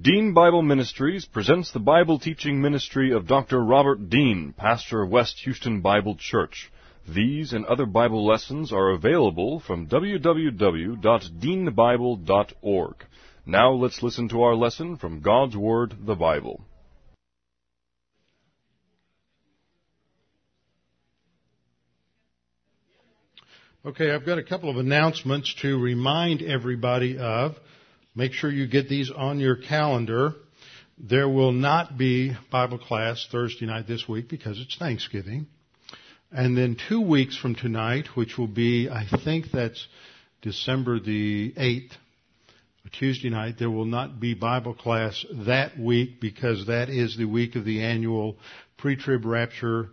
Dean Bible Ministries presents the Bible teaching ministry of Dr. Robert Dean, pastor of West Houston Bible Church. These and other Bible lessons are available from www.deanbible.org. Now let's listen to our lesson from God's Word, the Bible. Okay, I've got a couple of announcements to remind everybody of. Make sure you get these on your calendar. There will not be Bible class Thursday night this week because it's Thanksgiving. And then two weeks from tonight, which will be, I think that's December the 8th, Tuesday night, there will not be Bible class that week because that is the week of the annual pre-trib rapture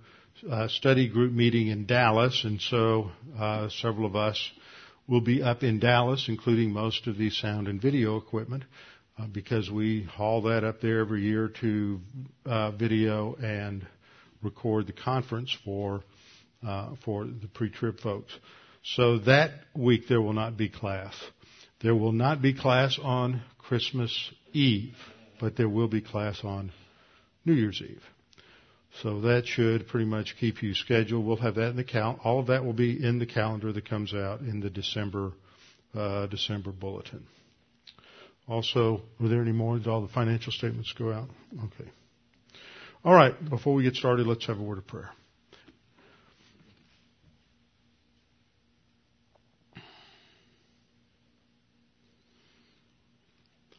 uh, study group meeting in Dallas, and so uh, several of us will be up in Dallas, including most of the sound and video equipment, uh, because we haul that up there every year to uh, video and record the conference for uh, for the pre-trib folks. So that week there will not be class. There will not be class on Christmas Eve, but there will be class on New Year's Eve. So that should pretty much keep you scheduled. We'll have that in the cal. All of that will be in the calendar that comes out in the December uh, December bulletin. Also, were there any more? Did all the financial statements go out? Okay. All right. Before we get started, let's have a word of prayer.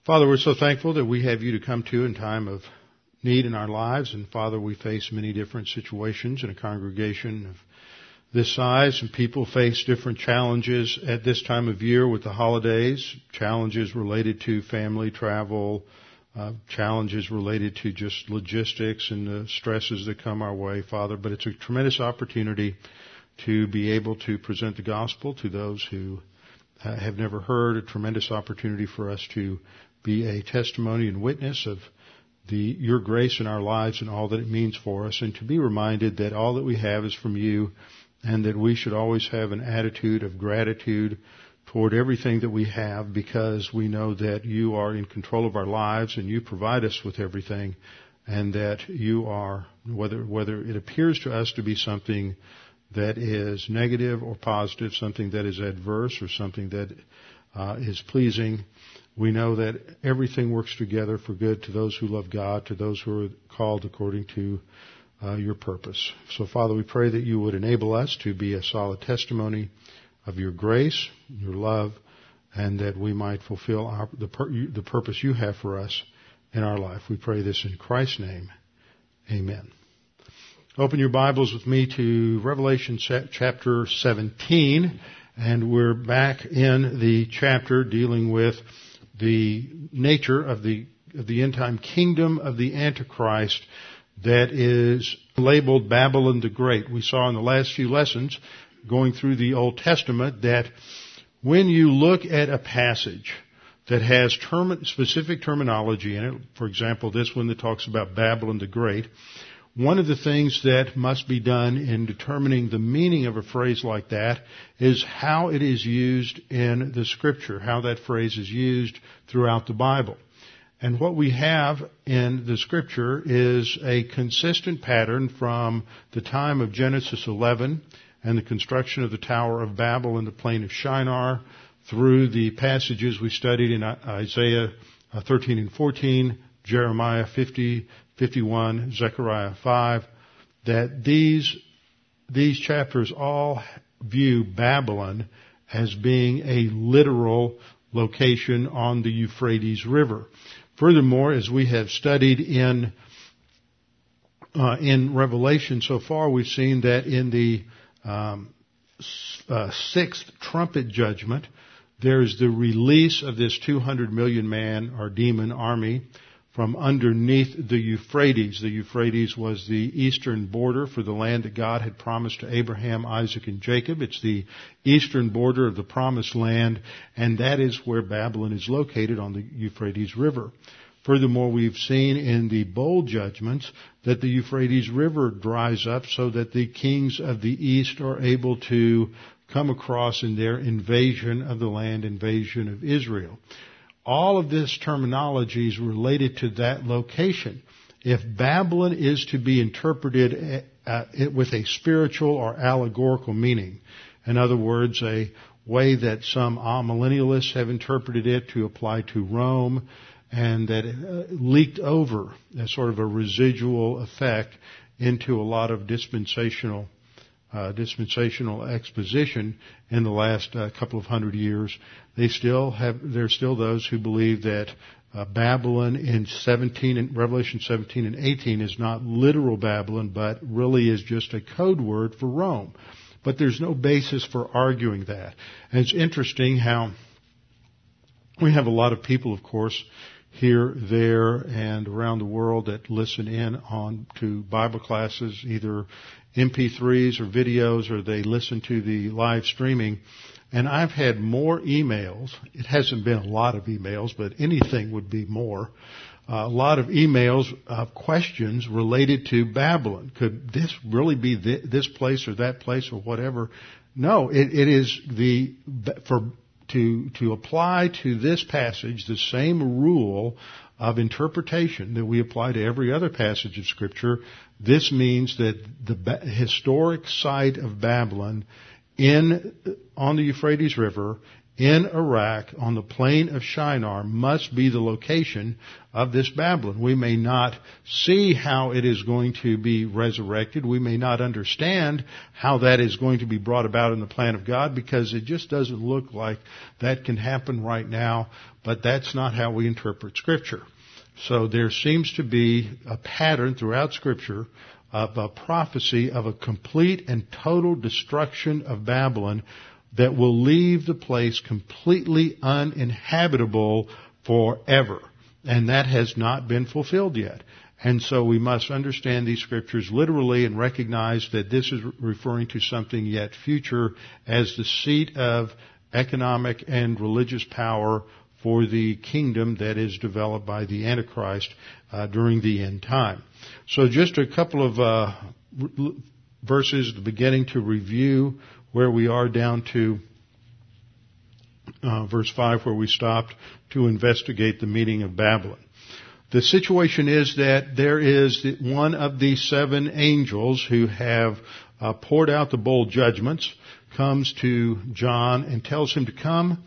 Father, we're so thankful that we have you to come to in time of need in our lives. And Father, we face many different situations in a congregation of this size and people face different challenges at this time of year with the holidays, challenges related to family travel, uh, challenges related to just logistics and the stresses that come our way, Father. But it's a tremendous opportunity to be able to present the gospel to those who uh, have never heard, a tremendous opportunity for us to be a testimony and witness of the, your grace in our lives and all that it means for us, and to be reminded that all that we have is from you, and that we should always have an attitude of gratitude toward everything that we have because we know that you are in control of our lives and you provide us with everything and that you are whether whether it appears to us to be something that is negative or positive, something that is adverse or something that uh, is pleasing, we know that everything works together for good to those who love God, to those who are called according to uh, your purpose. So, Father, we pray that you would enable us to be a solid testimony of your grace, your love, and that we might fulfill our, the, the purpose you have for us in our life. We pray this in Christ's name. Amen. Open your Bibles with me to Revelation chapter 17, and we're back in the chapter dealing with the nature of the, of the end time kingdom of the Antichrist that is labeled Babylon the Great. We saw in the last few lessons going through the Old Testament that when you look at a passage that has term, specific terminology in it, for example, this one that talks about Babylon the Great, one of the things that must be done in determining the meaning of a phrase like that is how it is used in the scripture, how that phrase is used throughout the Bible. And what we have in the scripture is a consistent pattern from the time of Genesis 11 and the construction of the Tower of Babel in the plain of Shinar through the passages we studied in Isaiah uh, 13 and 14, Jeremiah 50, 51, Zechariah 5, that these, these chapters all view Babylon as being a literal location on the Euphrates River. Furthermore, as we have studied in uh, in Revelation so far, we've seen that in the um, uh, sixth trumpet judgment, there's the release of this 200 million man or demon army from underneath the Euphrates. The Euphrates was the eastern border for the land that God had promised to Abraham, Isaac, and Jacob. It's the eastern border of the promised land, and that is where Babylon is located on the Euphrates River. Furthermore, we've seen in the bowl judgments that the Euphrates River dries up so that the kings of the east are able to come across in their invasion of the land, invasion of Israel all of this terminology is related to that location. If Babylon is to be interpreted uh, with a spiritual or allegorical meaning, in other words, a way that some millennialists have interpreted it to apply to Rome, and that it uh, leaked over as sort of a residual effect into a lot of dispensational uh, dispensational exposition in the last uh, couple of hundred years. They still have there's still those who believe that uh, Babylon in 17 and Revelation 17 and 18 is not literal Babylon, but really is just a code word for Rome. But there's no basis for arguing that. And it's interesting how we have a lot of people, of course, here, there, and around the world that listen in on to Bible classes, either MP3s or videos, or they listen to the live streaming. And I've had more emails. It hasn't been a lot of emails, but anything would be more. Uh, a lot of emails of questions related to Babylon. Could this really be th- this place or that place or whatever? No, it, it is the for to, to apply to this passage the same rule of interpretation that we apply to every other passage of scripture. This means that the historic site of Babylon in, on the Euphrates River in Iraq on the plain of Shinar must be the location of this Babylon. We may not see how it is going to be resurrected. We may not understand how that is going to be brought about in the plan of God because it just doesn't look like that can happen right now, but that's not how we interpret scripture. So there seems to be a pattern throughout scripture of a prophecy of a complete and total destruction of Babylon that will leave the place completely uninhabitable forever. And that has not been fulfilled yet. And so we must understand these scriptures literally and recognize that this is referring to something yet future as the seat of economic and religious power for the kingdom that is developed by the Antichrist uh, during the end time. So just a couple of uh, verses beginning to review where we are down to uh, verse 5 where we stopped to investigate the meaning of Babylon. The situation is that there is one of the seven angels who have uh, poured out the bowl judgments comes to John and tells him to come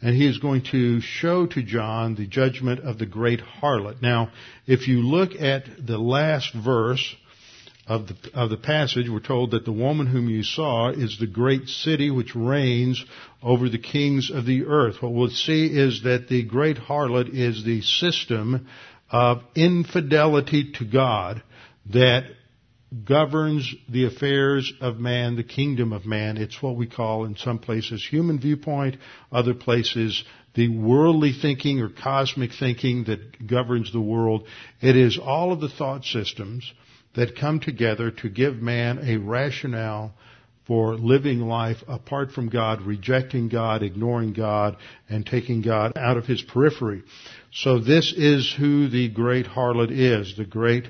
and he is going to show to John the judgment of the great harlot. Now, if you look at the last verse, of the, of the passage, we're told that the woman whom you saw is the great city which reigns over the kings of the earth. What we'll see is that the great harlot is the system of infidelity to God that governs the affairs of man, the kingdom of man. It's what we call in some places human viewpoint, other places the worldly thinking or cosmic thinking that governs the world. It is all of the thought systems that come together to give man a rationale for living life apart from God, rejecting God, ignoring God, and taking God out of his periphery. So this is who the great harlot is, the great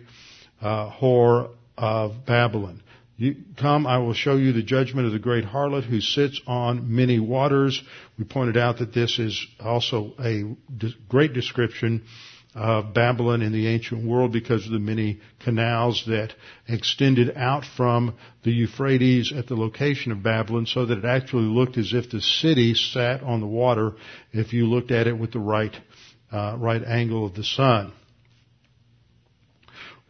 uh, whore of Babylon. You come, I will show you the judgment of the great harlot who sits on many waters. We pointed out that this is also a great description of Babylon in the ancient world because of the many canals that extended out from the Euphrates at the location of Babylon so that it actually looked as if the city sat on the water if you looked at it with the right, uh, right angle of the sun.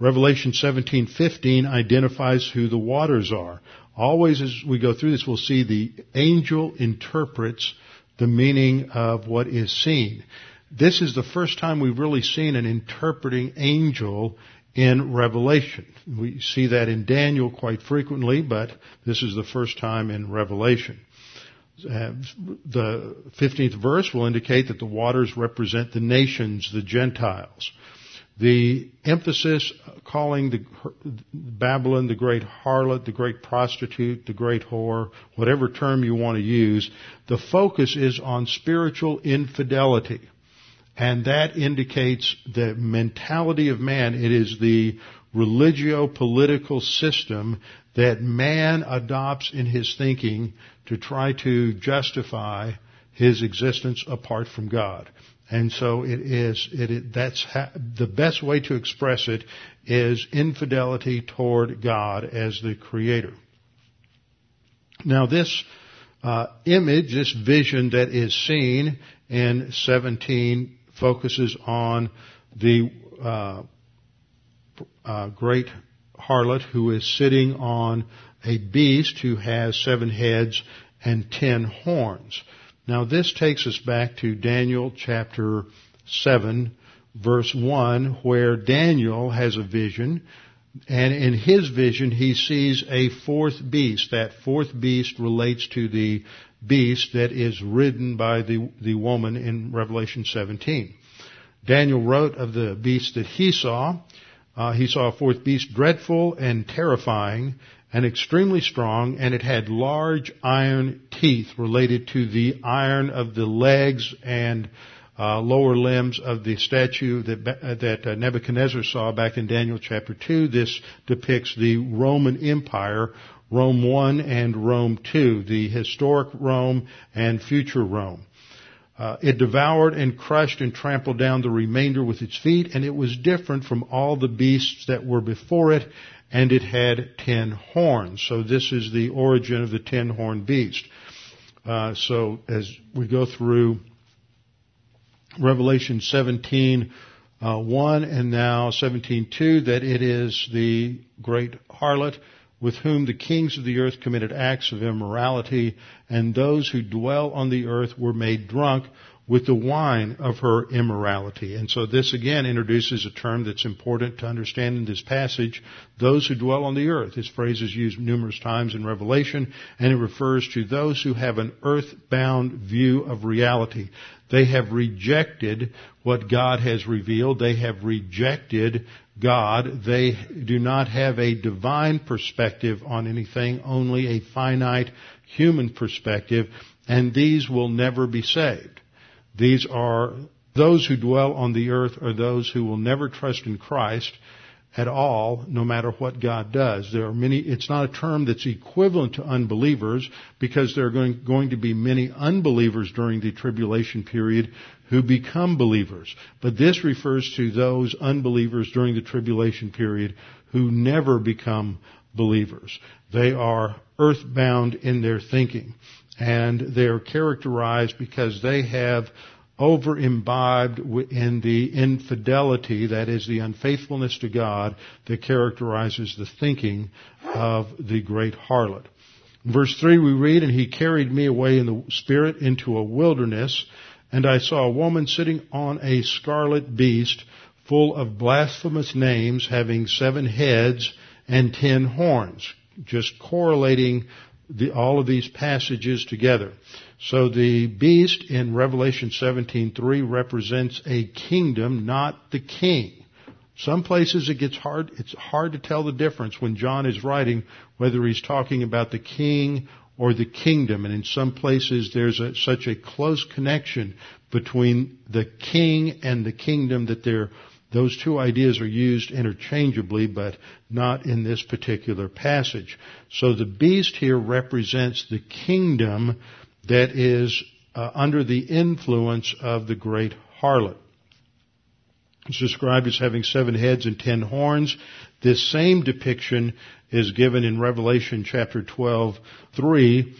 Revelation 17:15 identifies who the waters are. Always as we go through this, we'll see the angel interprets the meaning of what is seen. This is the first time we've really seen an interpreting angel in Revelation. We see that in Daniel quite frequently, but this is the first time in Revelation. Uh, the 15th verse will indicate that the waters represent the nations, the Gentiles. The emphasis calling the Babylon the great harlot, the great prostitute, the great whore, whatever term you want to use, the focus is on spiritual infidelity. And that indicates the mentality of man. It is the religio-political system that man adopts in his thinking to try to justify his existence apart from God. And so it is, it, it that's ha- the best way to express it is infidelity toward God as the creator. Now this uh, image, this vision that is seen in 17 focuses on the uh, uh, great harlot who is sitting on a beast who has seven heads and ten horns. Now this takes us back to Daniel chapter 7 verse 1 where Daniel has a vision and in his vision he sees a fourth beast. That fourth beast relates to the beast that is ridden by the, the woman in Revelation 17. Daniel wrote of the beast that he saw. Uh, he saw a fourth beast dreadful and terrifying and extremely strong, and it had large iron teeth related to the iron of the legs and uh, lower limbs of the statue that, uh, that uh, Nebuchadnezzar saw back in Daniel chapter 2. This depicts the Roman Empire, Rome 1 and Rome 2, the historic Rome and future Rome. Uh, it devoured and crushed and trampled down the remainder with its feet, and it was different from all the beasts that were before it, and it had ten horns. So this is the origin of the ten horned beast. Uh, so as we go through Revelation 17, uh, 1 and now 17.2 that it is the great harlot with whom the kings of the earth committed acts of immorality, and those who dwell on the earth were made drunk with the wine of her immorality. And so this again introduces a term that's important to understand in this passage. Those who dwell on the earth. This phrase is used numerous times in Revelation, and it refers to those who have an earthbound view of reality. They have rejected what God has revealed. They have rejected God. They do not have a divine perspective on anything, only a finite human perspective, and these will never be saved. These are those who dwell on the earth are those who will never trust in Christ at all, no matter what God does. There are many, it's not a term that's equivalent to unbelievers because there are going, going to be many unbelievers during the tribulation period who become believers. But this refers to those unbelievers during the tribulation period who never become believers. They are earthbound in their thinking and they're characterized because they have over imbibed in the infidelity, that is the unfaithfulness to God, that characterizes the thinking of the great harlot. In verse 3 we read, And he carried me away in the spirit into a wilderness, and I saw a woman sitting on a scarlet beast, full of blasphemous names, having seven heads and ten horns. Just correlating the, all of these passages together. So the beast in Revelation 17:3 represents a kingdom, not the king. Some places it gets hard, it's hard to tell the difference when John is writing whether he's talking about the king or the kingdom. And in some places there's a, such a close connection between the king and the kingdom that they're those two ideas are used interchangeably, but not in this particular passage. So the beast here represents the kingdom that is uh, under the influence of the great harlot. It's described as having seven heads and ten horns. This same depiction is given in Revelation chapter 12, 3,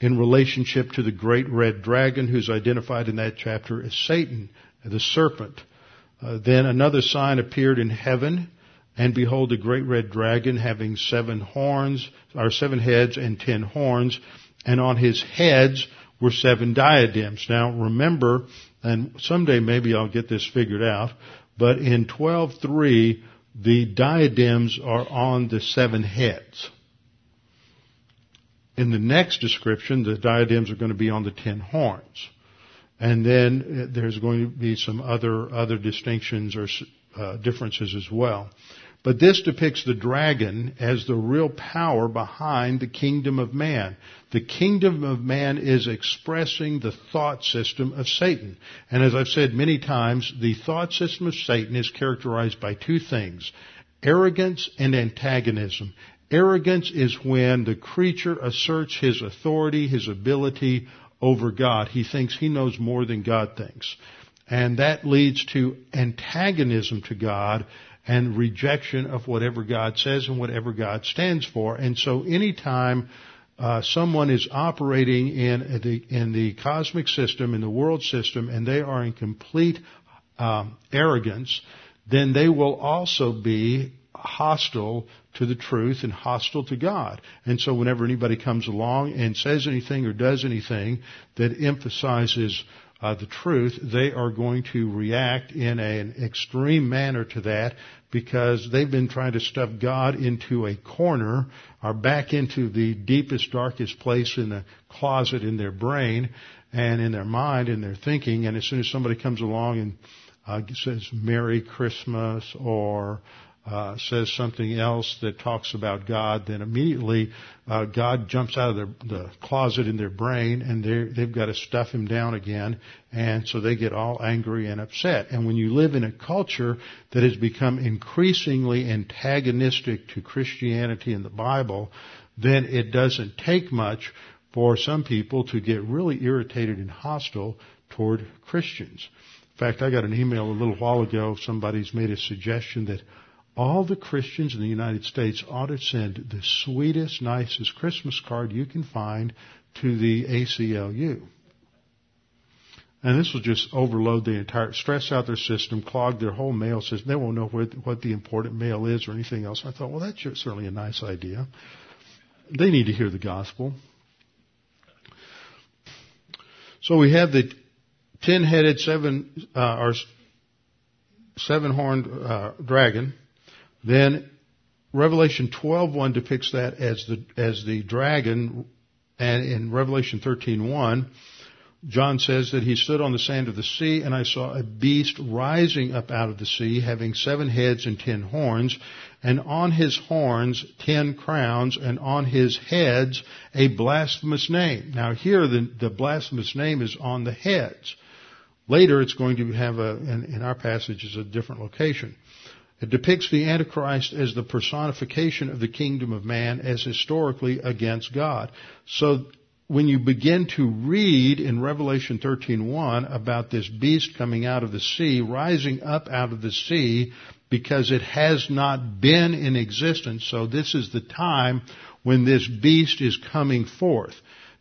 in relationship to the great red dragon who's identified in that chapter as Satan, the serpent. Uh, then another sign appeared in heaven, and behold, a great red dragon having seven horns, or seven heads and ten horns, and on his heads were seven diadems. Now remember, and someday maybe I'll get this figured out, but in 12.3, the diadems are on the seven heads. In the next description, the diadems are going to be on the ten horns. And then uh, there's going to be some other, other distinctions or uh, differences as well. But this depicts the dragon as the real power behind the kingdom of man. The kingdom of man is expressing the thought system of Satan. And as I've said many times, the thought system of Satan is characterized by two things. Arrogance and antagonism. Arrogance is when the creature asserts his authority, his ability over God. He thinks he knows more than God thinks. And that leads to antagonism to God and rejection of whatever God says and whatever God stands for. And so anytime uh, someone is operating in the in the cosmic system, in the world system, and they are in complete um, arrogance, then they will also be hostile to the truth and hostile to God. And so whenever anybody comes along and says anything or does anything that emphasizes uh, the truth, they are going to react in an extreme manner to that because they've been trying to stuff God into a corner or back into the deepest, darkest place in the closet in their brain and in their mind and their thinking. And as soon as somebody comes along and uh, says Merry Christmas or uh, says something else that talks about God, then immediately uh, God jumps out of their, the closet in their brain, and they've got to stuff him down again, and so they get all angry and upset. And when you live in a culture that has become increasingly antagonistic to Christianity and the Bible, then it doesn't take much for some people to get really irritated and hostile toward Christians. In fact, I got an email a little while ago. Somebody's made a suggestion that all the Christians in the United States ought to send the sweetest, nicest Christmas card you can find to the ACLU. And this will just overload the entire, stress out their system, clog their whole mail system. They won't know where, what the important mail is or anything else. I thought, well, that's certainly a nice idea. They need to hear the gospel. So we have the ten-headed, seven, uh, or seven-horned uh, dragon then Revelation 12:1 depicts that as the as the dragon, and in Revelation 13:1, John says that he stood on the sand of the sea, and I saw a beast rising up out of the sea, having seven heads and ten horns, and on his horns ten crowns, and on his heads a blasphemous name. Now here the, the blasphemous name is on the heads. Later it's going to have a, in, in our passage, is a different location. It depicts the Antichrist as the personification of the kingdom of man as historically against God. So when you begin to read in Revelation 13:1 about this beast coming out of the sea, rising up out of the sea because it has not been in existence, so this is the time when this beast is coming forth.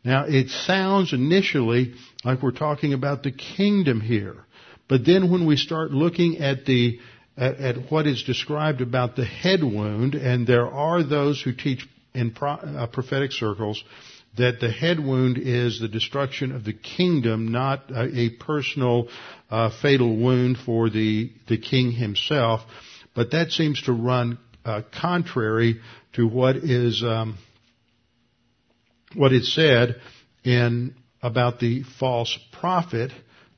Now it sounds initially like we're talking about the kingdom here. But then when we start looking at the at, at what is described about the head wound, and there are those who teach in pro, uh, prophetic circles that the head wound is the destruction of the kingdom, not a, a personal uh, fatal wound for the the king himself. But that seems to run uh, contrary to what is um, what is said in about the false prophet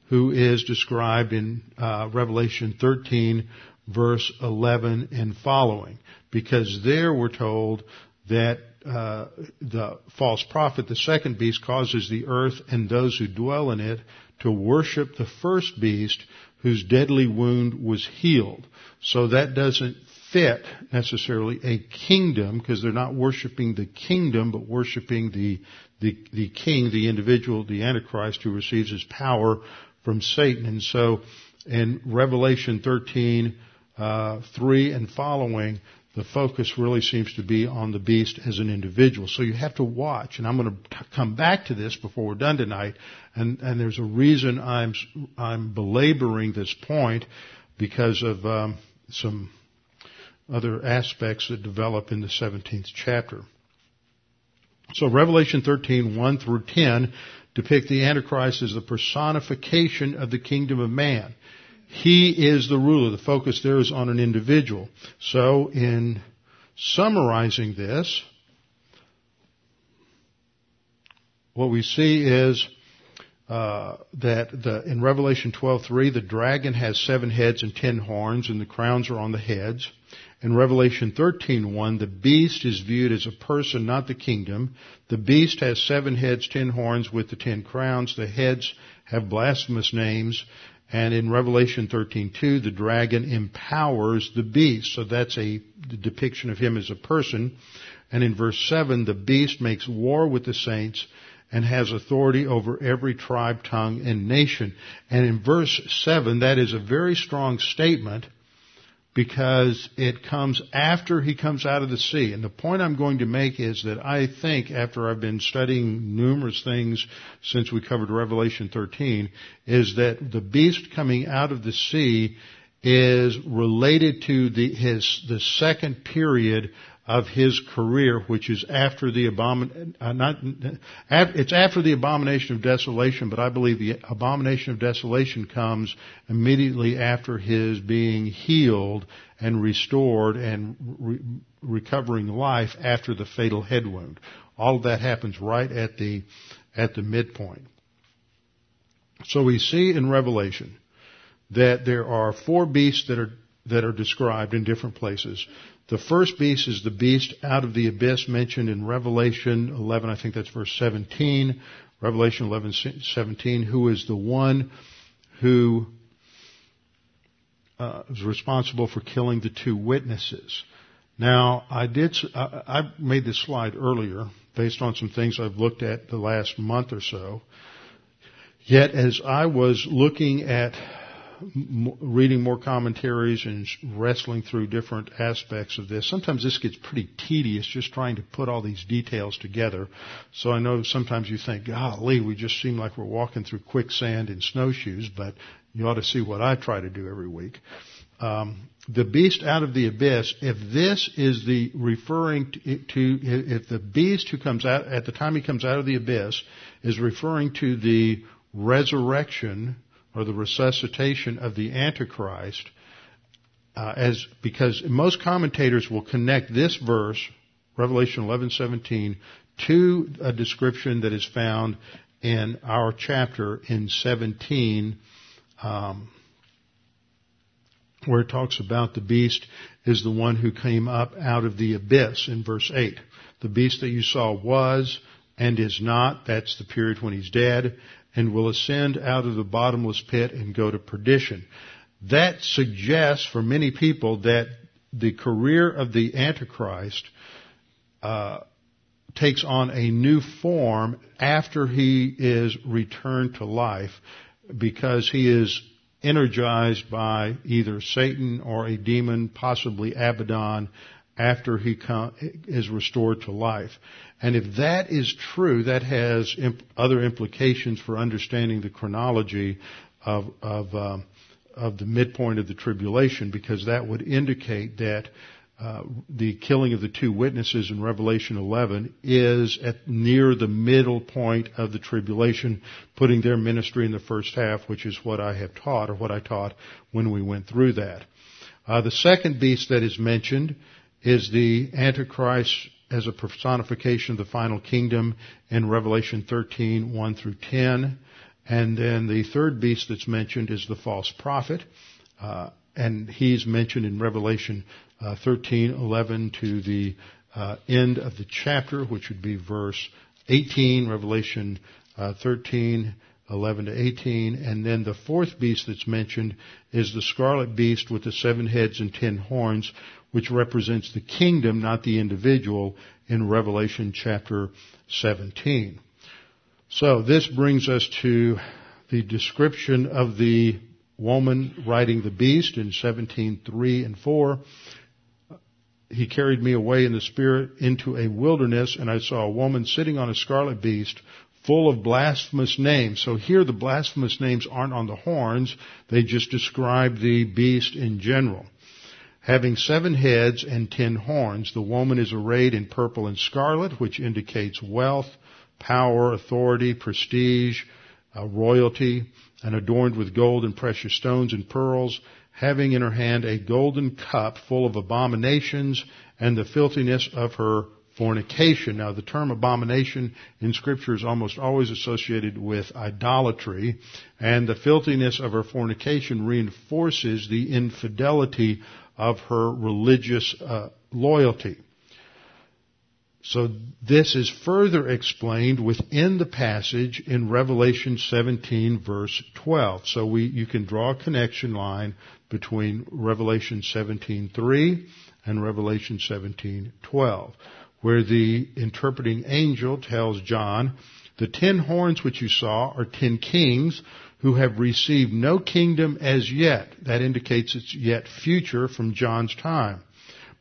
who is described in uh, Revelation 13 verse 11 and following. Because there we're told that uh, the false prophet, the second beast, causes the earth and those who dwell in it to worship the first beast whose deadly wound was healed. So that doesn't fit necessarily a kingdom because they're not worshiping the kingdom but worshiping the, the, the king, the individual, the Antichrist who receives his power from Satan. And so in Revelation 13, uh, 3 and following, the focus really seems to be on the beast as an individual. So you have to watch, and I'm going to come back to this before we're done tonight. And, and there's a reason I'm I'm belaboring this point because of um, some other aspects that develop in the 17th chapter. So Revelation 13, 1 through 10 depict the Antichrist as the personification of the kingdom of man. He is the ruler. The focus there is on an individual. So in summarizing this, what we see is uh, that the, in Revelation 12:3, the dragon has seven heads and ten horns, and the crowns are on the heads. In Revelation 13:1, the beast is viewed as a person, not the kingdom. The beast has seven heads, ten horns, with the ten crowns. The heads have blasphemous names. And in Revelation 13:2, the dragon empowers the beast. So that's a depiction of him as a person. And in verse 7, the beast makes war with the saints and has authority over every tribe, tongue, and nation. And in verse 7, that is a very strong statement because it comes after he comes out of the sea. And the point I'm going to make is that I think after I've been studying numerous things since we covered Revelation 13, is that the beast coming out of the sea is related to the, his, the second period of his career, which is after the abomin, uh, not, it's after the abomination of desolation, but I believe the abomination of desolation comes immediately after his being healed and restored and re- recovering life after the fatal head wound. All of that happens right at the, at the midpoint. So we see in Revelation that there are four beasts that are that are described in different places. The first beast is the beast out of the abyss mentioned in Revelation 11, I think that's verse 17. Revelation 11, 17, who is the one who uh, is responsible for killing the two witnesses. Now, I did, I made this slide earlier based on some things I've looked at the last month or so. Yet as I was looking at reading more commentaries and wrestling through different aspects of this. Sometimes this gets pretty tedious just trying to put all these details together. So I know sometimes you think, golly, we just seem like we're walking through quicksand in snowshoes, but you ought to see what I try to do every week. Um, the beast out of the abyss, if this is the referring to, to, if the beast who comes out, at the time he comes out of the abyss, is referring to the resurrection or the resuscitation of the Antichrist, uh, as because most commentators will connect this verse, Revelation 11:17, to a description that is found in our chapter in 17, um, where it talks about the beast is the one who came up out of the abyss in verse 8. The beast that you saw was and is not, that's the period when he's dead, and will ascend out of the bottomless pit and go to perdition. That suggests for many people that the career of the Antichrist uh, takes on a new form after he is returned to life because he is energized by either Satan or a demon, possibly Abaddon, after he is restored to life. And if that is true, that has imp- other implications for understanding the chronology of, of, uh, of the midpoint of the tribulation, because that would indicate that uh, the killing of the two witnesses in Revelation 11 is at near the middle point of the tribulation, putting their ministry in the first half, which is what I have taught, or what I taught when we went through that. Uh, the second beast that is mentioned is the Antichrist as a personification of the final kingdom in Revelation 13, 1 through 10. And then the third beast that's mentioned is the false prophet. Uh, and he's mentioned in Revelation uh, 13, 11 to the uh, end of the chapter, which would be verse 18, Revelation uh, 13, 11 to 18. And then the fourth beast that's mentioned is the scarlet beast with the seven heads and ten horns, which represents the kingdom, not the individual, in Revelation chapter 17. So this brings us to the description of the woman riding the beast in 17:3 and 4. He carried me away in the spirit into a wilderness and I saw a woman sitting on a scarlet beast full of blasphemous names. So here the blasphemous names aren't on the horns, they just describe the beast in general. Having seven heads and ten horns, the woman is arrayed in purple and scarlet, which indicates wealth, power, authority, prestige, uh, royalty, and adorned with gold and precious stones and pearls, having in her hand a golden cup full of abominations and the filthiness of her fornication. Now the term abomination in scripture is almost always associated with idolatry, and the filthiness of her fornication reinforces the infidelity of her religious uh, loyalty. So this is further explained within the passage in Revelation 17 verse 12. So we, you can draw a connection line between Revelation 17:3 and Revelation 17:12, where the interpreting angel tells John The ten horns which you saw are ten kings who have received no kingdom as yet. That indicates it's yet future from John's time.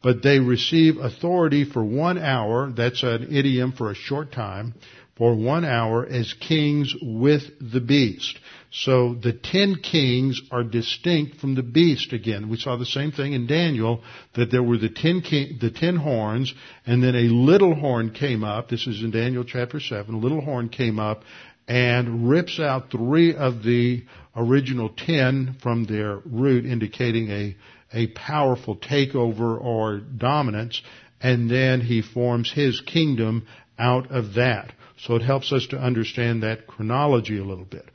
But they receive authority for one hour, that's an idiom for a short time, for one hour as kings with the beast. So the ten kings are distinct from the beast again. We saw the same thing in Daniel, that there were the ten, king, the ten horns, and then a little horn came up. This is in Daniel chapter 7. A little horn came up and rips out three of the original ten from their root, indicating a, a powerful takeover or dominance, and then he forms his kingdom out of that. So it helps us to understand that chronology a little bit.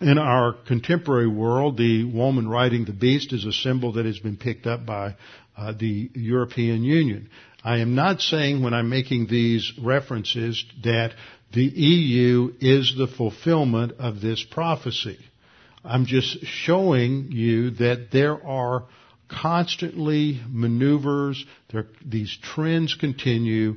In our contemporary world, the woman riding the beast is a symbol that has been picked up by uh, the European Union. I am not saying when I'm making these references that the EU is the fulfillment of this prophecy. I'm just showing you that there are constantly maneuvers, there, these trends continue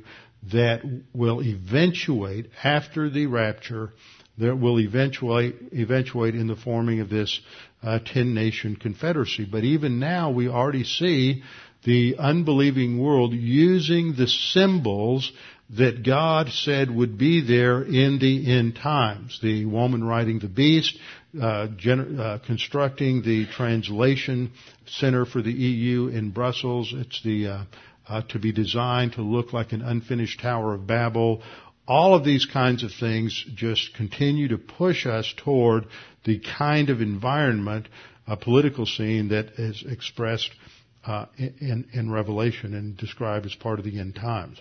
that will eventuate after the rapture, that will eventuate, eventuate in the forming of this uh, ten nation confederacy. But even now we already see the unbelieving world using the symbols that God said would be there in the end times. The woman riding the beast, uh, uh, constructing the translation center for the EU in Brussels. It's the uh, uh, to be designed to look like an unfinished Tower of Babel. All of these kinds of things just continue to push us toward the kind of environment, a political scene that is expressed uh, in, in Revelation and described as part of the end times.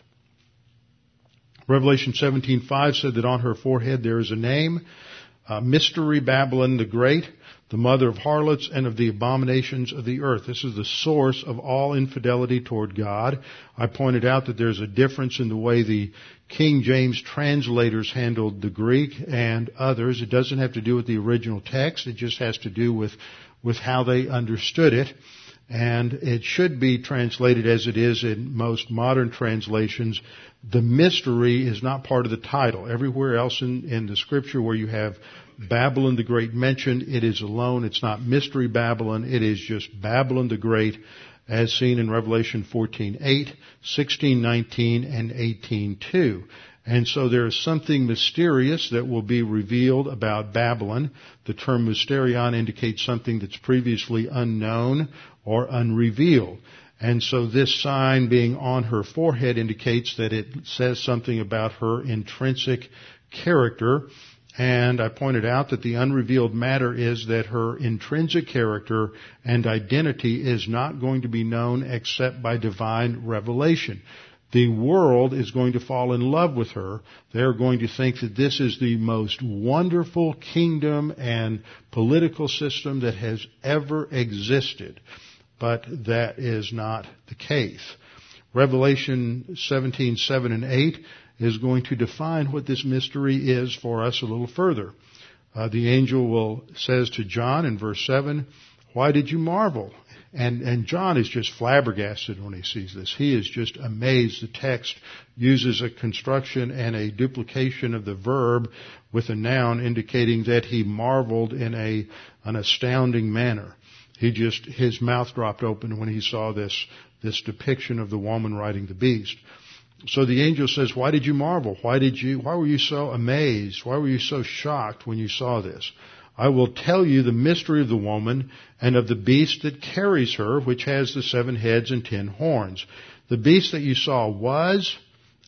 Revelation 17:5 said that on her forehead there is a name, uh, Mystery Babylon the Great, the mother of harlots and of the abominations of the earth. This is the source of all infidelity toward God. I pointed out that there's a difference in the way the King James translators handled the Greek and others. It doesn't have to do with the original text. It just has to do with, with how they understood it and it should be translated as it is in most modern translations. The mystery is not part of the title. Everywhere else in, in the scripture where you have Babylon the Great mentioned, it is alone. It's not mystery Babylon. It is just Babylon the Great as seen in Revelation 14:8, 16:19, and 18:2. And so there is something mysterious that will be revealed about Babylon. The term mysterion indicates something that's previously unknown or unrevealed. And so this sign being on her forehead indicates that it says something about her intrinsic character. And I pointed out that the unrevealed matter is that her intrinsic character and identity is not going to be known except by divine revelation the world is going to fall in love with her. They're going to think that this is the most wonderful kingdom and political system that has ever existed. But that is not the case. Revelation 17, 7 and 8 is going to define what this mystery is for us a little further. Uh, the angel will says to John in verse 7, why did you marvel? And, and John is just flabbergasted when he sees this. He is just amazed. The text uses a construction and a duplication of the verb with a noun indicating that he marveled in a, an astounding manner. He just, his mouth dropped open when he saw this, this depiction of the woman riding the beast. So the angel says, why did you marvel? Why did you, why were you so amazed? Why were you so shocked when you saw this? I will tell you the mystery of the woman and of the beast that carries her, which has the seven heads and ten horns. The beast that you saw was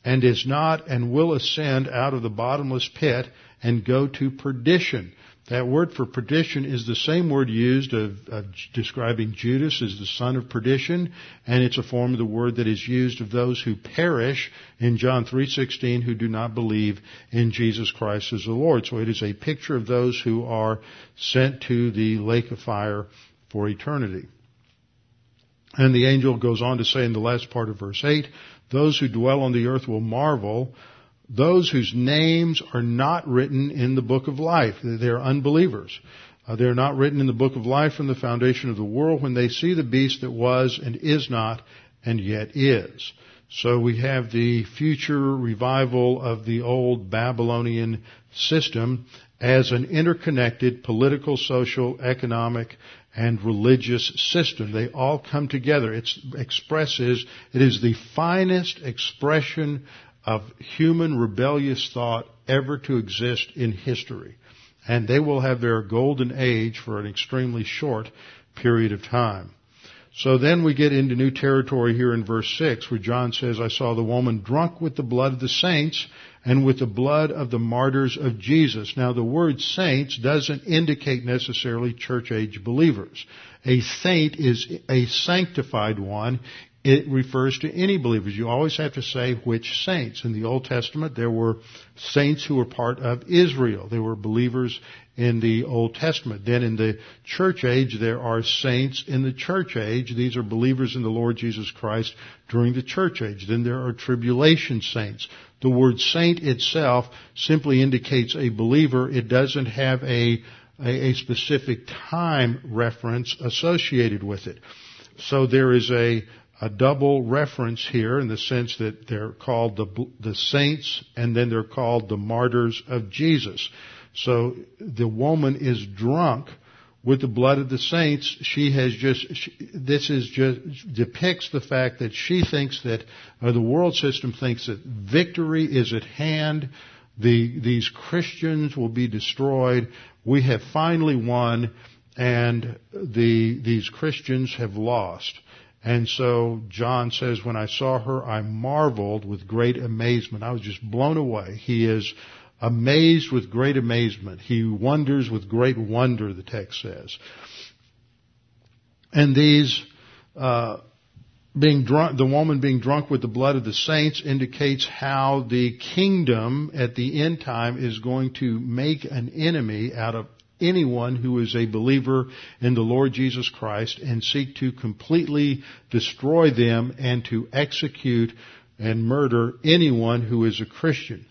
and is not and will ascend out of the bottomless pit and go to perdition. That word for perdition is the same word used of, of, describing Judas as the son of perdition, and it's a form of the word that is used of those who perish in John 3:16 who do not believe in Jesus Christ as the Lord. So it is a picture of those who are sent to the lake of fire for eternity. And the angel goes on to say in the last part of verse 8, those who dwell on the earth will marvel those whose names are not written in the book of life. They're unbelievers. Uh, they're not written in the book of life from the foundation of the world when they see the beast that was and is not and yet is. So we have the future revival of the old Babylonian system as an interconnected political, social, economic, and religious system. They all come together. It expresses, it is the finest expression of human rebellious thought ever to exist in history. And they will have their golden age for an extremely short period of time. So then we get into new territory here in verse 6 where John says, I saw the woman drunk with the blood of the saints and with the blood of the martyrs of Jesus. Now the word saints doesn't indicate necessarily church age believers. A saint is a sanctified one. It refers to any believers. You always have to say which saints. In the Old Testament, there were saints who were part of Israel. They were believers in the Old Testament. Then in the church age, there are saints in the church age. These are believers in the Lord Jesus Christ during the church age. Then there are tribulation saints. The word saint itself simply indicates a believer. It doesn't have a, a, a specific time reference associated with it. So there is a, a double reference here in the sense that they're called the, the saints and then they're called the martyrs of Jesus. So the woman is drunk with the blood of the saints. She has just, she, this is just, depicts the fact that she thinks that, or the world system thinks that victory is at hand. The, these Christians will be destroyed. We have finally won and the, these Christians have lost. And so John says, when I saw her, I marveled with great amazement. I was just blown away. He is amazed with great amazement. He wonders with great wonder, the text says. And these, uh, being drunk, the woman being drunk with the blood of the saints indicates how the kingdom at the end time is going to make an enemy out of anyone who is a believer in the Lord Jesus Christ and seek to completely destroy them and to execute and murder anyone who is a Christian.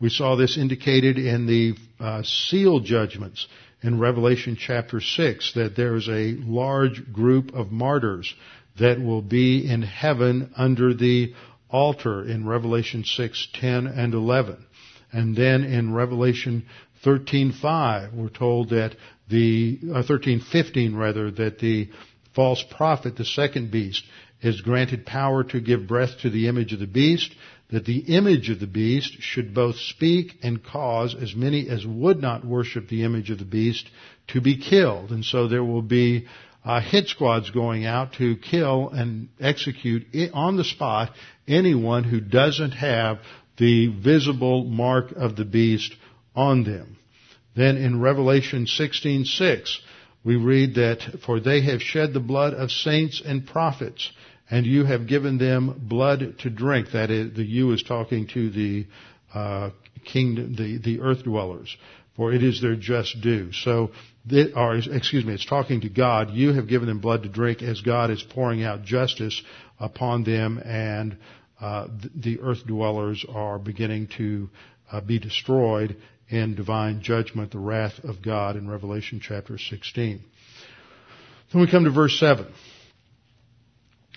We saw this indicated in the uh, seal judgments in Revelation chapter 6 that there is a large group of martyrs that will be in heaven under the altar in Revelation 6, 10, and 11. And then in Revelation 13:5, we're told that the uh, 13:15 rather that the false prophet, the second beast, is granted power to give breath to the image of the beast, that the image of the beast should both speak and cause as many as would not worship the image of the beast to be killed. And so there will be uh, hit squads going out to kill and execute on the spot anyone who doesn't have the visible mark of the beast on them. Then in Revelation 16:6, we read that for they have shed the blood of saints and prophets, and you have given them blood to drink. That is, the you is talking to the uh, kingdom, the the earth dwellers, for it is their just due. So, or excuse me, it's talking to God. You have given them blood to drink, as God is pouring out justice upon them, and uh, the earth dwellers are beginning to uh, be destroyed in divine judgment, the wrath of God in Revelation chapter 16. Then we come to verse 7.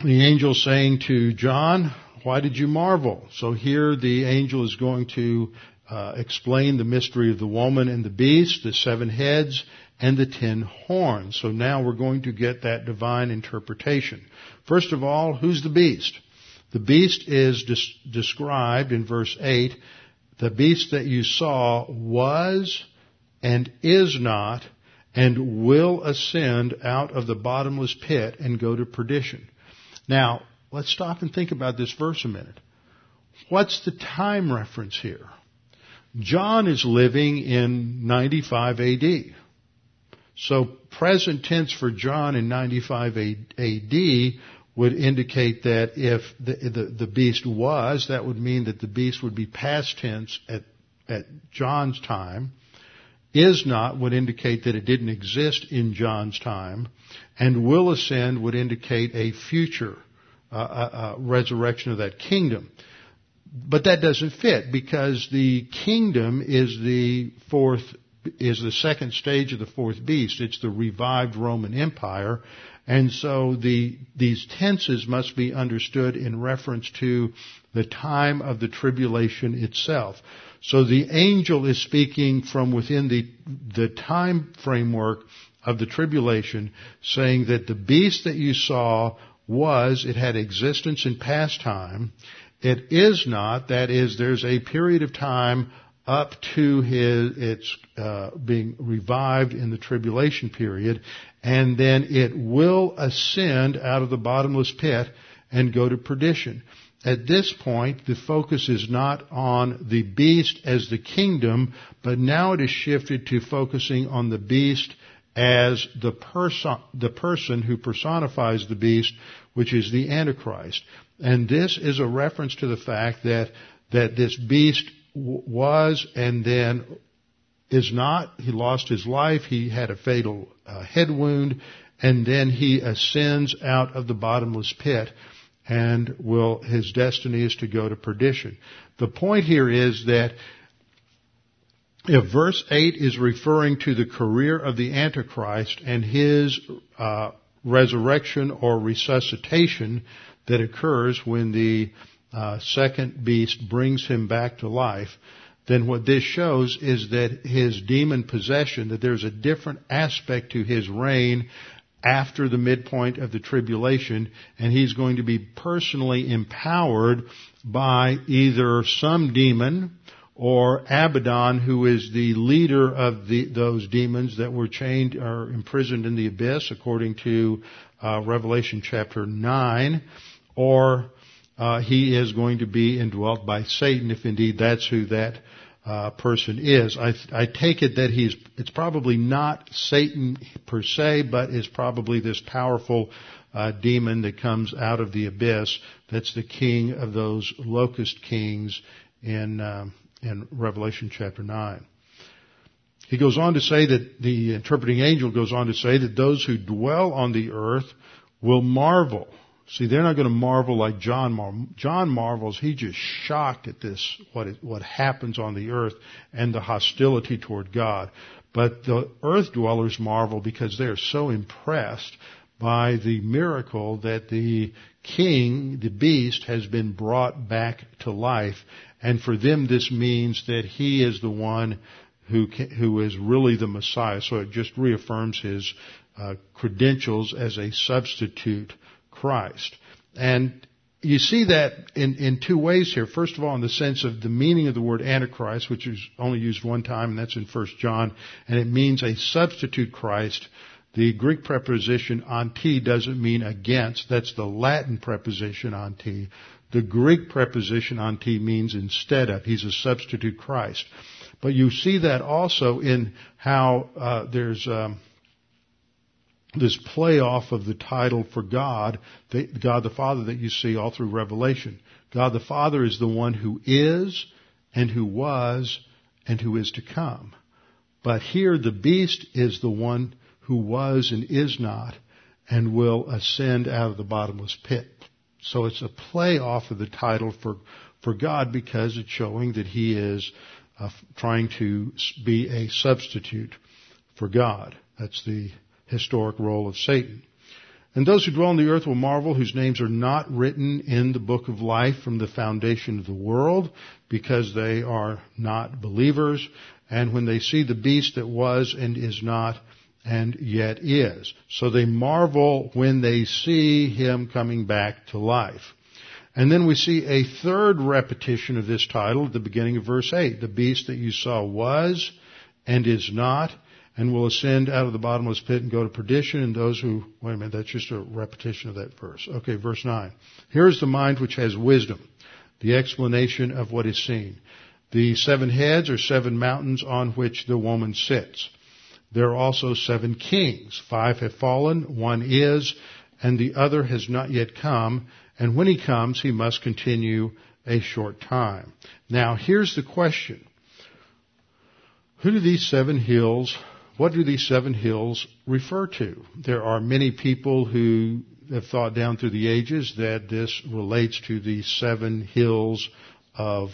The angel saying to John, why did you marvel? So here the angel is going to uh, explain the mystery of the woman and the beast, the seven heads, and the ten horns. So now we're going to get that divine interpretation. First of all, who's the beast? The beast is des- described in verse 8 the beast that you saw was and is not and will ascend out of the bottomless pit and go to perdition. Now, let's stop and think about this verse a minute. What's the time reference here? John is living in 95 AD. So present tense for John in 95 AD would indicate that if the, the, the, beast was, that would mean that the beast would be past tense at, at John's time. Is not would indicate that it didn't exist in John's time. And will ascend would indicate a future uh, uh, uh, resurrection of that kingdom. But that doesn't fit because the kingdom is the fourth, is the second stage of the fourth beast. It's the revived Roman Empire and so the, these tenses must be understood in reference to the time of the tribulation itself. So the angel is speaking from within the, the time framework of the tribulation, saying that the beast that you saw was, it had existence in past time. It is not, that is, there's a period of time up to his, its uh, being revived in the tribulation period, and then it will ascend out of the bottomless pit and go to perdition. At this point, the focus is not on the beast as the kingdom, but now it is shifted to focusing on the beast as the person, the person who personifies the beast, which is the Antichrist. And this is a reference to the fact that, that this beast was and then is not. He lost his life. He had a fatal uh, head wound and then he ascends out of the bottomless pit and will, his destiny is to go to perdition. The point here is that if verse 8 is referring to the career of the Antichrist and his uh, resurrection or resuscitation that occurs when the uh, second beast brings him back to life, then what this shows is that his demon possession, that there's a different aspect to his reign after the midpoint of the tribulation, and he's going to be personally empowered by either some demon or Abaddon, who is the leader of the, those demons that were chained or imprisoned in the abyss, according to uh, Revelation chapter nine, or uh, he is going to be indwelt by Satan, if indeed that's who that uh, person is. I, I take it that he's, it's probably not Satan per se, but is probably this powerful uh, demon that comes out of the abyss. That's the king of those locust kings in um, in Revelation chapter nine. He goes on to say that the interpreting angel goes on to say that those who dwell on the earth will marvel See, they're not going to marvel like John marvels. John marvels. He just shocked at this, what, it, what happens on the earth and the hostility toward God. But the earth dwellers marvel because they are so impressed by the miracle that the king, the beast, has been brought back to life. And for them this means that he is the one who, can, who is really the Messiah. So it just reaffirms his uh, credentials as a substitute Christ. And you see that in, in two ways here. First of all, in the sense of the meaning of the word Antichrist, which is only used one time, and that's in 1 John, and it means a substitute Christ. The Greek preposition anti doesn't mean against. That's the Latin preposition anti. The Greek preposition anti means instead of. He's a substitute Christ. But you see that also in how uh, there's um, this play off of the title for God, God the Father that you see all through Revelation. God the Father is the one who is and who was and who is to come. But here the beast is the one who was and is not and will ascend out of the bottomless pit. So it's a play off of the title for, for God because it's showing that he is uh, trying to be a substitute for God. That's the historic role of Satan. And those who dwell on the earth will marvel, whose names are not written in the book of life from the foundation of the world, because they are not believers. And when they see the beast that was and is not and yet is. So they marvel when they see him coming back to life. And then we see a third repetition of this title at the beginning of verse 8. The beast that you saw was and is not and will ascend out of the bottomless pit and go to perdition, and those who, wait a minute, that's just a repetition of that verse. Okay, verse 9. Here is the mind which has wisdom, the explanation of what is seen. The seven heads are seven mountains on which the woman sits. There are also seven kings. Five have fallen, one is, and the other has not yet come, and when he comes, he must continue a short time. Now, here's the question. Who do these seven hills what do these seven hills refer to? There are many people who have thought down through the ages that this relates to the seven hills of,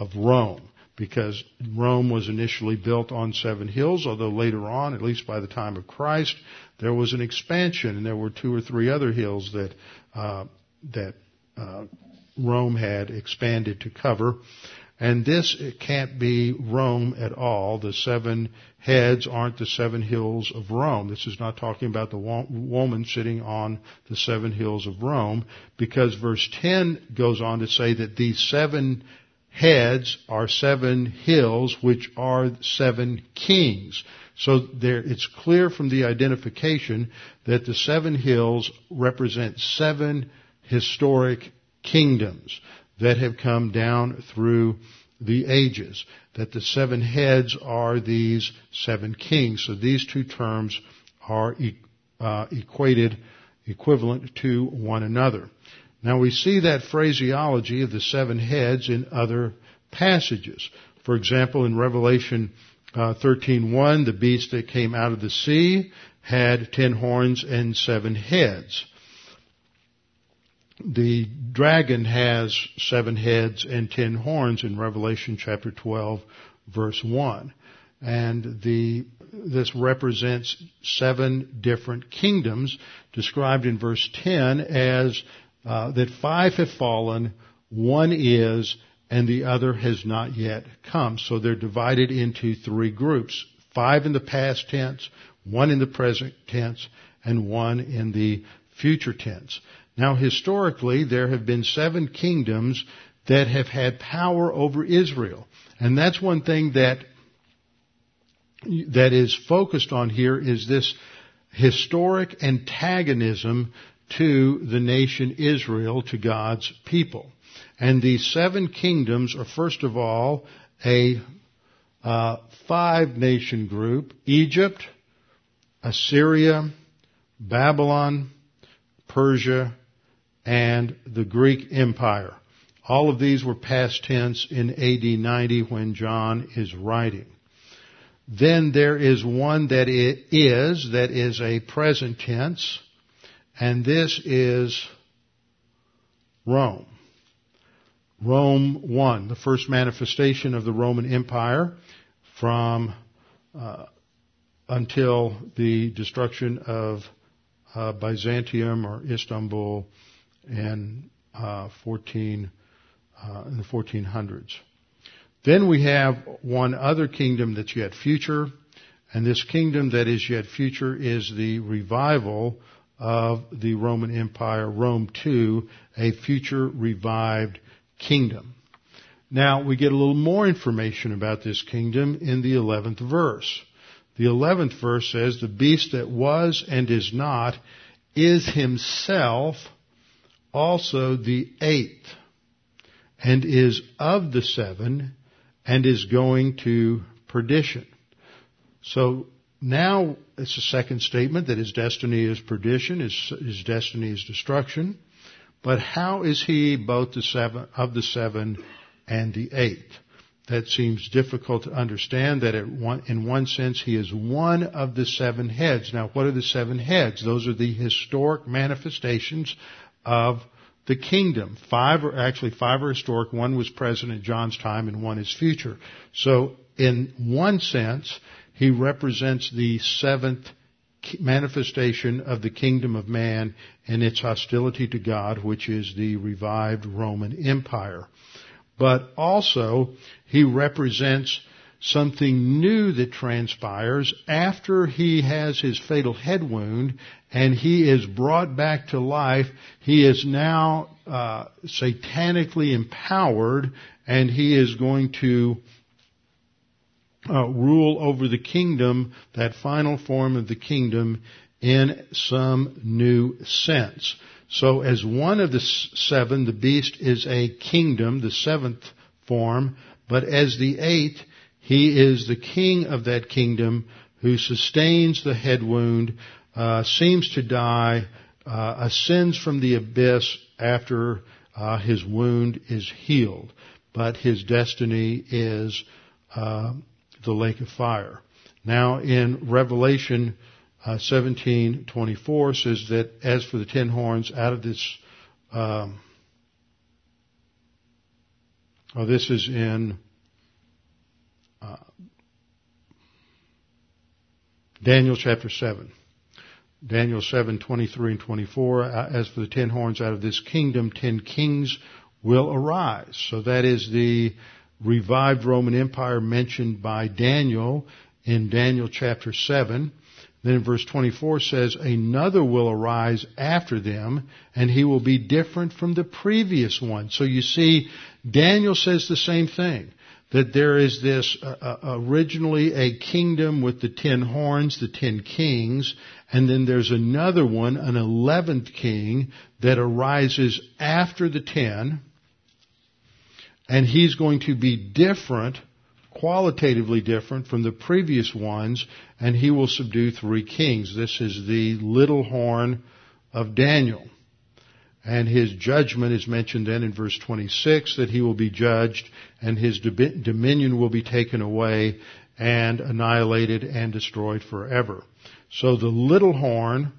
of Rome because Rome was initially built on seven hills, although later on, at least by the time of Christ, there was an expansion and there were two or three other hills that, uh, that, uh, Rome had expanded to cover. And this can't be Rome at all. The seven heads aren't the seven hills of Rome. This is not talking about the woman sitting on the seven hills of Rome, because verse 10 goes on to say that these seven heads are seven hills, which are seven kings. So there, it's clear from the identification that the seven hills represent seven historic kingdoms that have come down through the ages. That the seven heads are these seven kings. So these two terms are uh, equated, equivalent to one another. Now we see that phraseology of the seven heads in other passages. For example, in Revelation uh, 13:1, the beast that came out of the sea had ten horns and seven heads. The dragon has seven heads and ten horns in Revelation chapter 12 verse 1. And the, this represents seven different kingdoms described in verse 10 as uh, that five have fallen, one is, and the other has not yet come. So they're divided into three groups. Five in the past tense, one in the present tense, and one in the future tense. Now historically, there have been seven kingdoms that have had power over Israel. And that's one thing that, that is focused on here is this historic antagonism to the nation Israel, to God's people. And these seven kingdoms are first of all a uh, five nation group Egypt, Assyria, Babylon, Persia, and the Greek Empire. All of these were past tense in AD 90 when John is writing. Then there is one that is, that is a present tense, and this is Rome. Rome 1, the first manifestation of the Roman Empire from uh, until the destruction of uh, Byzantium or Istanbul in uh, 14 uh, in the 1400s. Then we have one other kingdom that's yet future, and this kingdom that is yet future is the revival of the Roman Empire, Rome II, a future revived kingdom. Now we get a little more information about this kingdom in the 11th verse. The 11th verse says, the beast that was and is not is himself also the eighth and is of the seven and is going to perdition. So now it's a second statement that his destiny is perdition, his, his destiny is destruction. But how is he both the seven, of the seven and the eighth? That seems difficult to understand that in one sense he is one of the seven heads. Now what are the seven heads? Those are the historic manifestations of the kingdom. Five are actually five are historic. One was present in John's time and one is future. So in one sense, he represents the seventh manifestation of the kingdom of man and its hostility to God, which is the revived Roman Empire. But also, he represents something new that transpires after he has his fatal head wound and he is brought back to life. He is now uh, satanically empowered and he is going to uh, rule over the kingdom, that final form of the kingdom, in some new sense. So as one of the seven, the beast is a kingdom, the seventh form, but as the eighth, he is the king of that kingdom who sustains the head wound, uh, seems to die, uh, ascends from the abyss after uh, his wound is healed. But his destiny is uh, the lake of fire. Now in Revelation uh, 17:24 says that as for the ten horns, out of this, um, oh, this is in uh, Daniel chapter 7. Daniel 7, 23 and 24. Uh, as for the ten horns out of this kingdom, ten kings will arise. So that is the revived Roman Empire mentioned by Daniel in Daniel chapter 7. Then verse 24 says, another will arise after them, and he will be different from the previous one. So you see, Daniel says the same thing. That there is this, uh, uh, originally a kingdom with the ten horns, the ten kings, and then there's another one, an eleventh king, that arises after the ten, and he's going to be different, qualitatively different from the previous ones, and he will subdue three kings. This is the little horn of Daniel. And his judgment is mentioned then in verse 26 that he will be judged and his dominion will be taken away and annihilated and destroyed forever. So the little horn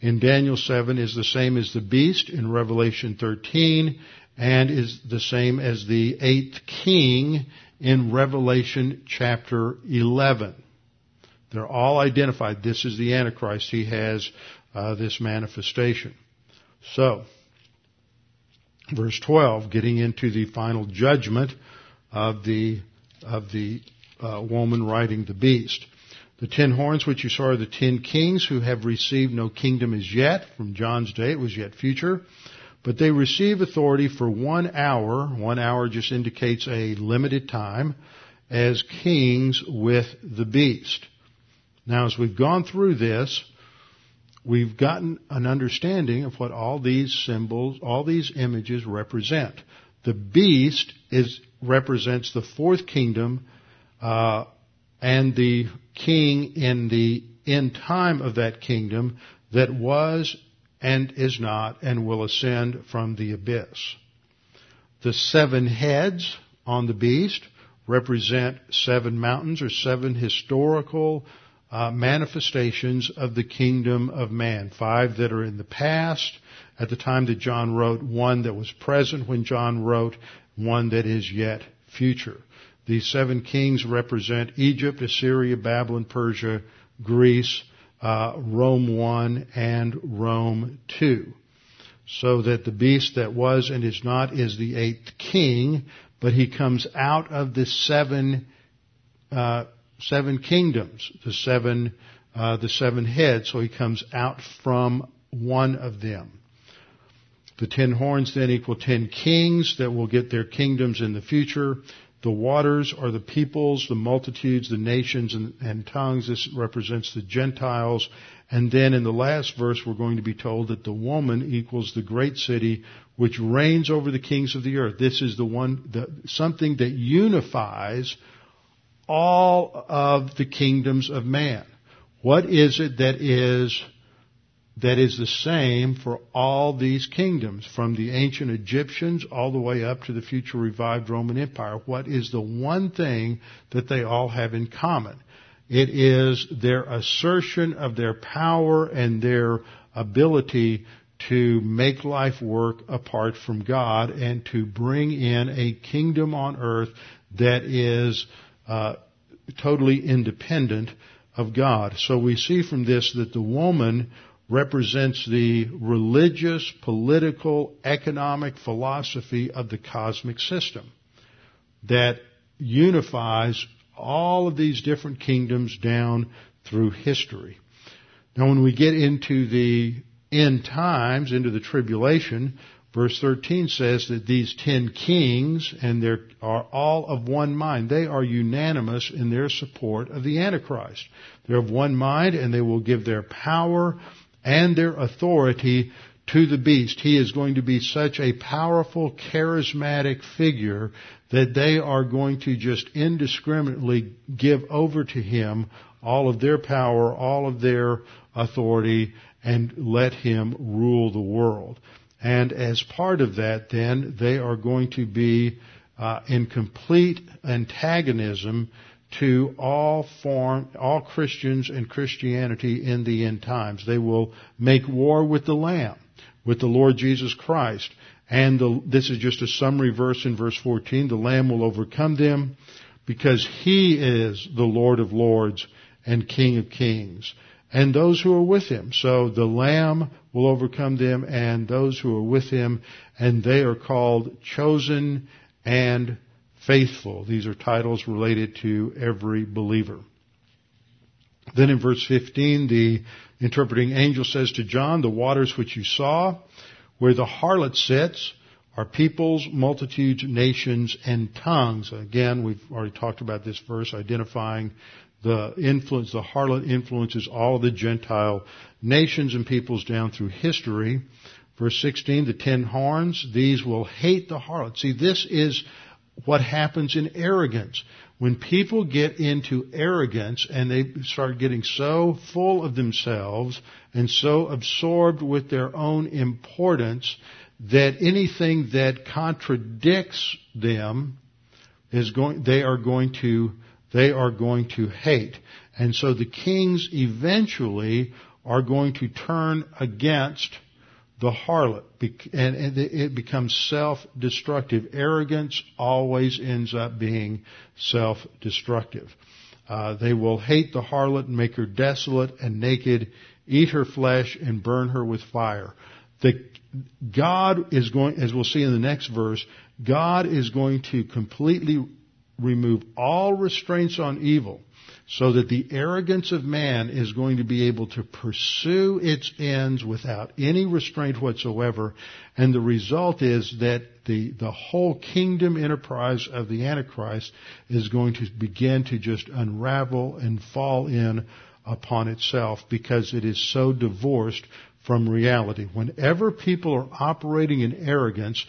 in Daniel 7 is the same as the beast in Revelation 13 and is the same as the eighth king in Revelation chapter 11. They're all identified. This is the Antichrist. He has uh, this manifestation. So, verse 12, getting into the final judgment of the of the uh, woman riding the beast. The ten horns which you saw are the ten kings who have received no kingdom as yet. From John's day, it was yet future. But they receive authority for one hour. One hour just indicates a limited time as kings with the beast. Now, as we've gone through this, we've gotten an understanding of what all these symbols, all these images represent. The beast is represents the fourth kingdom, uh, and the king in the end time of that kingdom that was and is not and will ascend from the abyss. The seven heads on the beast represent seven mountains or seven historical uh, manifestations of the kingdom of man. Five that are in the past at the time that John wrote, one that was present when John wrote, one that is yet future. These seven kings represent Egypt, Assyria, Babylon, Persia, Greece, uh, Rome 1 and Rome 2. So that the beast that was and is not is the eighth king, but he comes out of the seven, uh, seven kingdoms, the seven, uh, the seven heads, so he comes out from one of them. The ten horns then equal ten kings that will get their kingdoms in the future. The waters are the peoples, the multitudes, the nations, and, and, tongues. This represents the Gentiles. And then in the last verse, we're going to be told that the woman equals the great city which reigns over the kings of the earth. This is the one, the, something that unifies all of the kingdoms of man. What is it that is that is the same for all these kingdoms, from the ancient Egyptians all the way up to the future revived Roman Empire. What is the one thing that they all have in common? It is their assertion of their power and their ability to make life work apart from God and to bring in a kingdom on earth that is uh, totally independent of God. So we see from this that the woman represents the religious, political, economic philosophy of the cosmic system that unifies all of these different kingdoms down through history. Now when we get into the end times, into the tribulation, verse 13 says that these ten kings, and they are all of one mind, they are unanimous in their support of the Antichrist. They're of one mind and they will give their power and their authority to the beast. He is going to be such a powerful, charismatic figure that they are going to just indiscriminately give over to him all of their power, all of their authority, and let him rule the world. And as part of that, then, they are going to be uh, in complete antagonism to all form, all Christians and Christianity in the end times. They will make war with the Lamb, with the Lord Jesus Christ. And the, this is just a summary verse in verse 14. The Lamb will overcome them because He is the Lord of Lords and King of Kings. And those who are with him. So the Lamb will overcome them and those who are with him, and they are called chosen and faithful. These are titles related to every believer. Then in verse 15, the interpreting angel says to John, the waters which you saw, where the harlot sits, are peoples, multitudes, nations, and tongues. Again, we've already talked about this verse identifying the influence, the harlot influences all the Gentile nations and peoples down through history. Verse 16, the ten horns, these will hate the harlot. See, this is what happens in arrogance. When people get into arrogance and they start getting so full of themselves and so absorbed with their own importance that anything that contradicts them is going, they are going to, they are going to hate. And so the kings eventually are going to turn against the harlot, and it becomes self-destructive. Arrogance always ends up being self-destructive. Uh, they will hate the harlot and make her desolate and naked, eat her flesh and burn her with fire. The, God is going, as we'll see in the next verse, God is going to completely remove all restraints on evil so that the arrogance of man is going to be able to pursue its ends without any restraint whatsoever. And the result is that the, the whole kingdom enterprise of the Antichrist is going to begin to just unravel and fall in upon itself because it is so divorced from reality. Whenever people are operating in arrogance,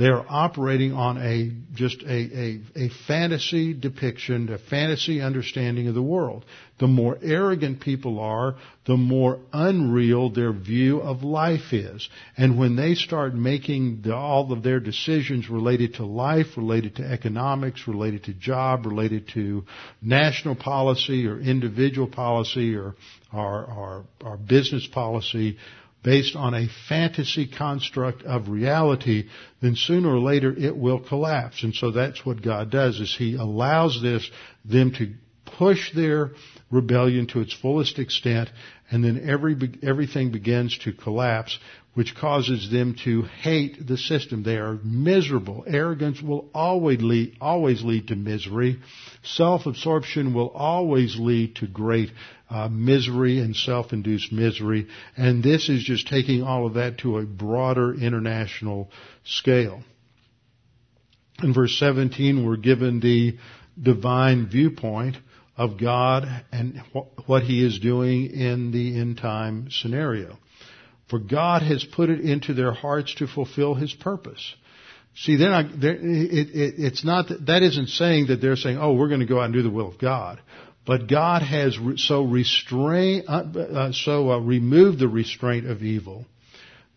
they're operating on a just a, a, a fantasy depiction, a fantasy understanding of the world. The more arrogant people are, the more unreal their view of life is. And when they start making the, all of their decisions related to life, related to economics, related to job, related to national policy or individual policy or, our, our, or business policy, based on a fantasy construct of reality, then sooner or later it will collapse. And so that's what God does is He allows this, them to push their rebellion to its fullest extent, and then every, everything begins to collapse, which causes them to hate the system. They are miserable. Arrogance will always lead, always lead to misery. Self-absorption will always lead to great uh, misery and self-induced misery. And this is just taking all of that to a broader international scale. In verse 17, we're given the divine viewpoint of God and what He is doing in the end time scenario. For God has put it into their hearts to fulfill His purpose. See, they're not, it, it, it's not, that, that isn't saying that they're saying, oh, we're going to go out and do the will of God. But God has so restrain, uh, uh, so uh, removed the restraint of evil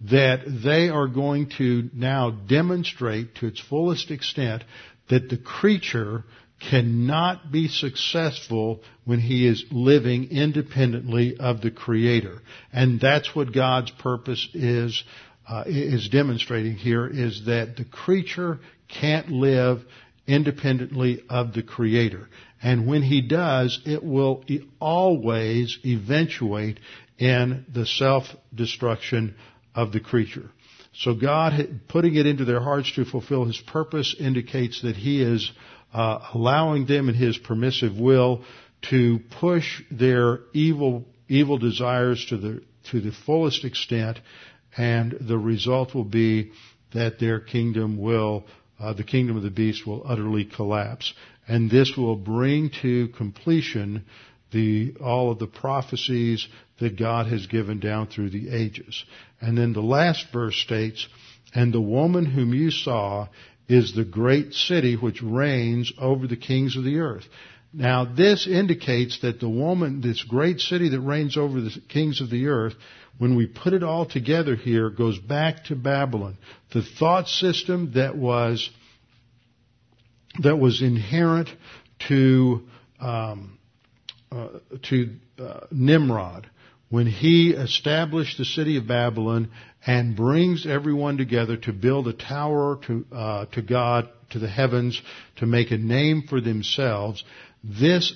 that they are going to now demonstrate to its fullest extent that the creature cannot be successful when he is living independently of the creator and that's what god's purpose is uh, is demonstrating here is that the creature can't live independently of the creator and when he does, it will always eventuate in the self-destruction of the creature. So God putting it into their hearts to fulfill His purpose indicates that He is uh, allowing them in His permissive will to push their evil evil desires to the to the fullest extent, and the result will be that their kingdom will uh, the kingdom of the beast will utterly collapse and this will bring to completion the, all of the prophecies that God has given down through the ages. And then the last verse states, and the woman whom you saw is the great city which reigns over the kings of the earth. Now this indicates that the woman, this great city that reigns over the kings of the earth, when we put it all together here, goes back to Babylon. The thought system that was that was inherent to um, uh, to uh, Nimrod when he established the city of Babylon and brings everyone together to build a tower to uh, to God to the heavens to make a name for themselves. This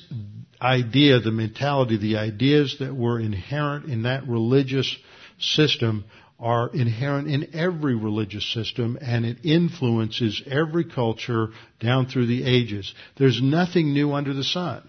idea, the mentality, the ideas that were inherent in that religious system are inherent in every religious system and it influences every culture down through the ages. There's nothing new under the sun.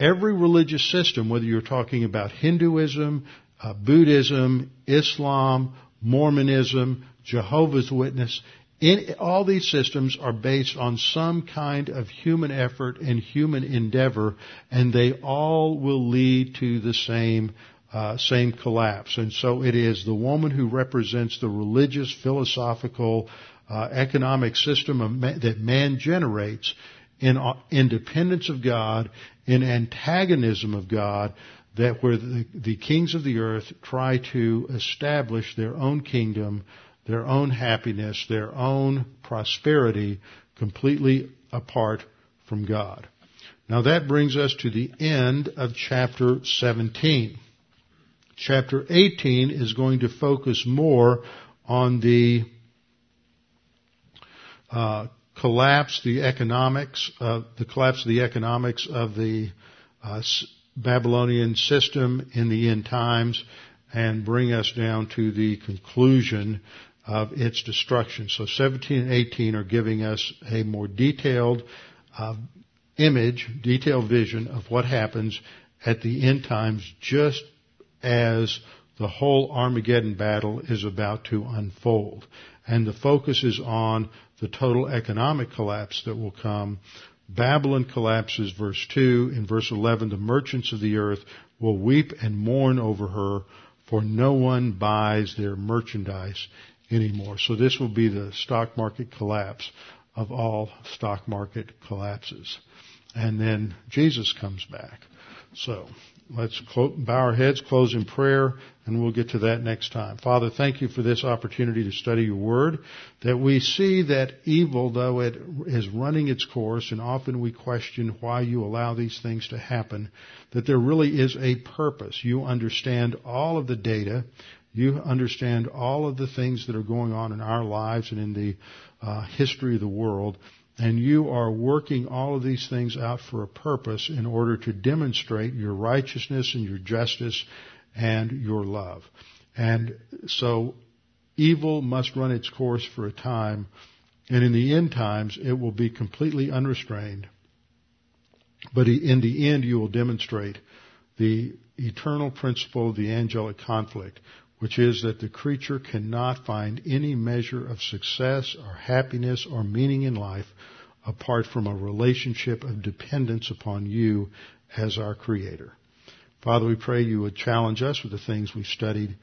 Every religious system, whether you're talking about Hinduism, uh, Buddhism, Islam, Mormonism, Jehovah's Witness, in, all these systems are based on some kind of human effort and human endeavor, and they all will lead to the same uh, same collapse. And so it is the woman who represents the religious, philosophical, uh, economic system man, that man generates in uh, independence of God, in antagonism of God, that where the, the kings of the earth try to establish their own kingdom, their own happiness, their own prosperity completely apart from God. Now that brings us to the end of chapter 17. Chapter 18 is going to focus more on the uh, collapse, the economics, uh, the collapse of the economics of the uh, Babylonian system in the end times, and bring us down to the conclusion of its destruction. So 17 and 18 are giving us a more detailed uh, image, detailed vision of what happens at the end times just as the whole Armageddon battle is about to unfold. And the focus is on the total economic collapse that will come. Babylon collapses, verse 2. In verse 11, the merchants of the earth will weep and mourn over her, for no one buys their merchandise anymore. So this will be the stock market collapse of all stock market collapses. And then Jesus comes back. So let's bow our heads, close in prayer, and we'll get to that next time. Father, thank you for this opportunity to study your word, that we see that evil, though it is running its course, and often we question why you allow these things to happen, that there really is a purpose. You understand all of the data. You understand all of the things that are going on in our lives and in the uh, history of the world. And you are working all of these things out for a purpose in order to demonstrate your righteousness and your justice and your love. And so evil must run its course for a time, and in the end times it will be completely unrestrained. But in the end you will demonstrate the eternal principle of the angelic conflict, which is that the creature cannot find any measure of success or happiness or meaning in life apart from a relationship of dependence upon you as our creator. Father, we pray you would challenge us with the things we studied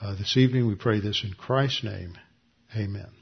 uh, this evening. We pray this in Christ's name. Amen.